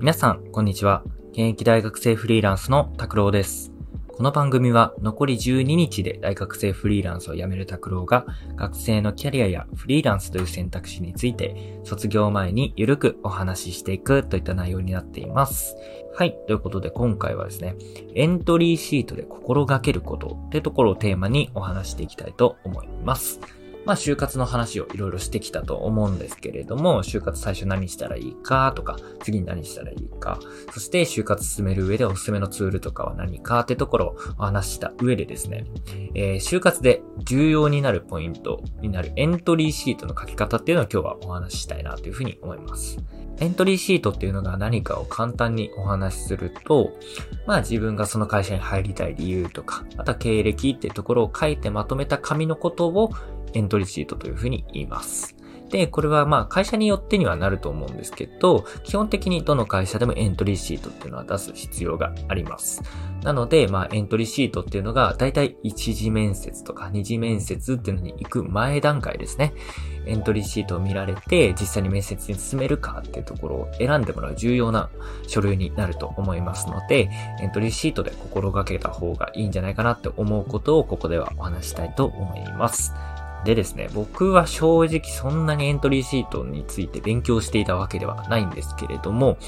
皆さん、こんにちは。現役大学生フリーランスの拓郎です。この番組は残り12日で大学生フリーランスを辞める拓郎が学生のキャリアやフリーランスという選択肢について卒業前にゆるくお話ししていくといった内容になっています。はい。ということで今回はですね、エントリーシートで心がけることってところをテーマにお話していきたいと思います。まあ、就活の話をいろいろしてきたと思うんですけれども、就活最初何したらいいかとか、次に何したらいいか、そして就活進める上でおすすめのツールとかは何かってところをお話した上でですね、えー、就活で重要になるポイントになるエントリーシートの書き方っていうのを今日はお話ししたいなというふうに思います。エントリーシートっていうのが何かを簡単にお話しすると、まあ自分がその会社に入りたい理由とか、あとは経歴っていうところを書いてまとめた紙のことをエントリーシートというふうに言います。で、これはまあ会社によってにはなると思うんですけど、基本的にどの会社でもエントリーシートっていうのは出す必要があります。なので、まあエントリーシートっていうのがだいたい一次面接とか二次面接っていうのに行く前段階ですね。エントリーシートを見られて実際に面接に進めるかっていうところを選んでもらう重要な書類になると思いますので、エントリーシートで心がけた方がいいんじゃないかなって思うことをここではお話したいと思います。でですね、僕は正直そんなにエントリーシートについて勉強していたわけではないんですけれども、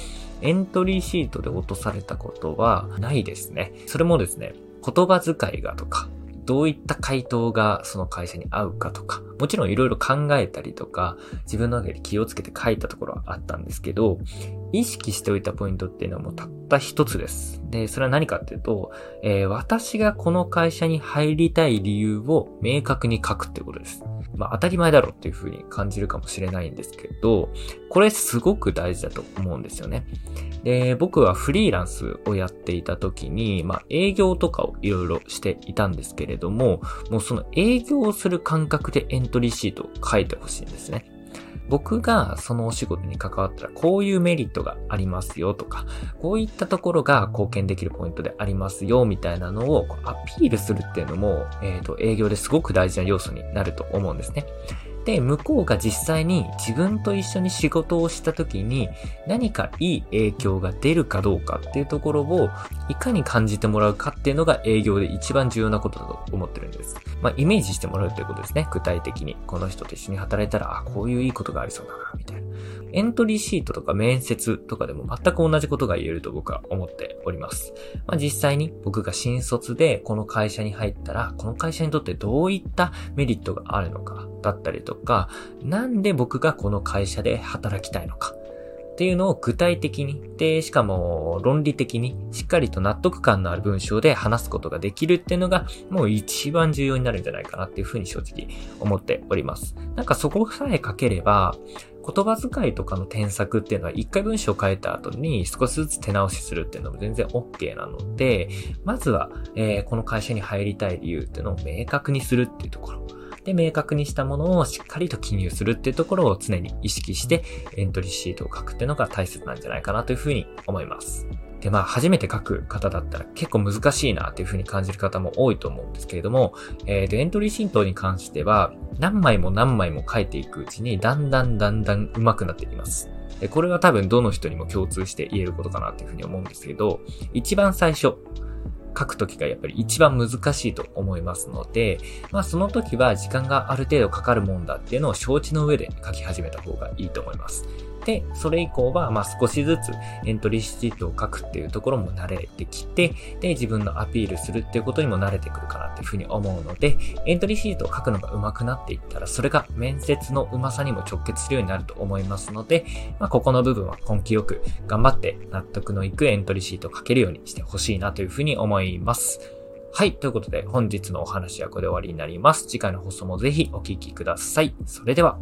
エントリーシートで落とされたことはないですね。それもですね、言葉遣いがとか、どういった回答がその会社に合うかとか、もちろんいろいろ考えたりとか、自分の中で気をつけて書いたところはあったんですけど、意識しておいたポイントっていうのはもうたった一つです。で、それは何かっていうと、えー、私がこの会社に入りたい理由を明確に書くってことです。まあ当たり前だろうっていうふうに感じるかもしれないんですけど、これすごく大事だと思うんですよね。で、僕はフリーランスをやっていた時に、まあ営業とかをいろいろしていたんですけれども、もうその営業をする感覚でエントリーシートを書いてほしいんですね。僕がそのお仕事に関わったらこういうメリットがありますよとか、こういったところが貢献できるポイントでありますよみたいなのをアピールするっていうのも、えっ、ー、と、営業ですごく大事な要素になると思うんですね。で、向こうが実際に自分と一緒に仕事をした時に何かいい影響が出るかどうかっていうところをいかに感じてもらうかっていうのが営業で一番重要なことだと思ってるんです。まあ、イメージしてもらうっていうことですね。具体的に。この人と一緒に働いたら、あ、こういういいことがありそうだな、みたいな。エントリーシートとか面接とかでも全く同じことが言えると僕は思っております。まあ、実際に僕が新卒でこの会社に入ったら、この会社にとってどういったメリットがあるのかだったりとか、なんで僕がこの会社で働きたいのか。っていうのを具体的に、で、しかも論理的にしっかりと納得感のある文章で話すことができるっていうのがもう一番重要になるんじゃないかなっていうふうに正直思っております。なんかそこさえ書ければ、言葉遣いとかの添削っていうのは一回文章を変えた後に少しずつ手直しするっていうのも全然 OK なので、まずは、えー、この会社に入りたい理由っていうのを明確にするっていうところ。で、明確にしたものをしっかりと記入するっていうところを常に意識してエントリーシートを書くっていうのが大切なんじゃないかなというふうに思います。で、まあ、初めて書く方だったら結構難しいなっていう風に感じる方も多いと思うんですけれども、えー、で、エントリーシートに関しては、何枚も何枚も書いていくうちに、だんだんだんだん上手くなっていきます。これは多分どの人にも共通して言えることかなっていう風に思うんですけど、一番最初、書くときがやっぱり一番難しいと思いますので、まあその時は時間がある程度かかるもんだっていうのを承知の上で書き始めた方がいいと思います。で、それ以降は、まあ少しずつエントリーシートを書くっていうところも慣れてきて、で、自分のアピールするっていうことにも慣れてくるかなっていうふうに思うので、エントリーシートを書くのが上手くなっていったら、それが面接の上手さにも直結するようになると思いますので、まあここの部分は根気よく頑張って納得のいくエントリーシートを書けるようにしてほしいなというふうに思います。はい。ということで、本日のお話はこれで終わりになります。次回の放送もぜひお聴きください。それでは。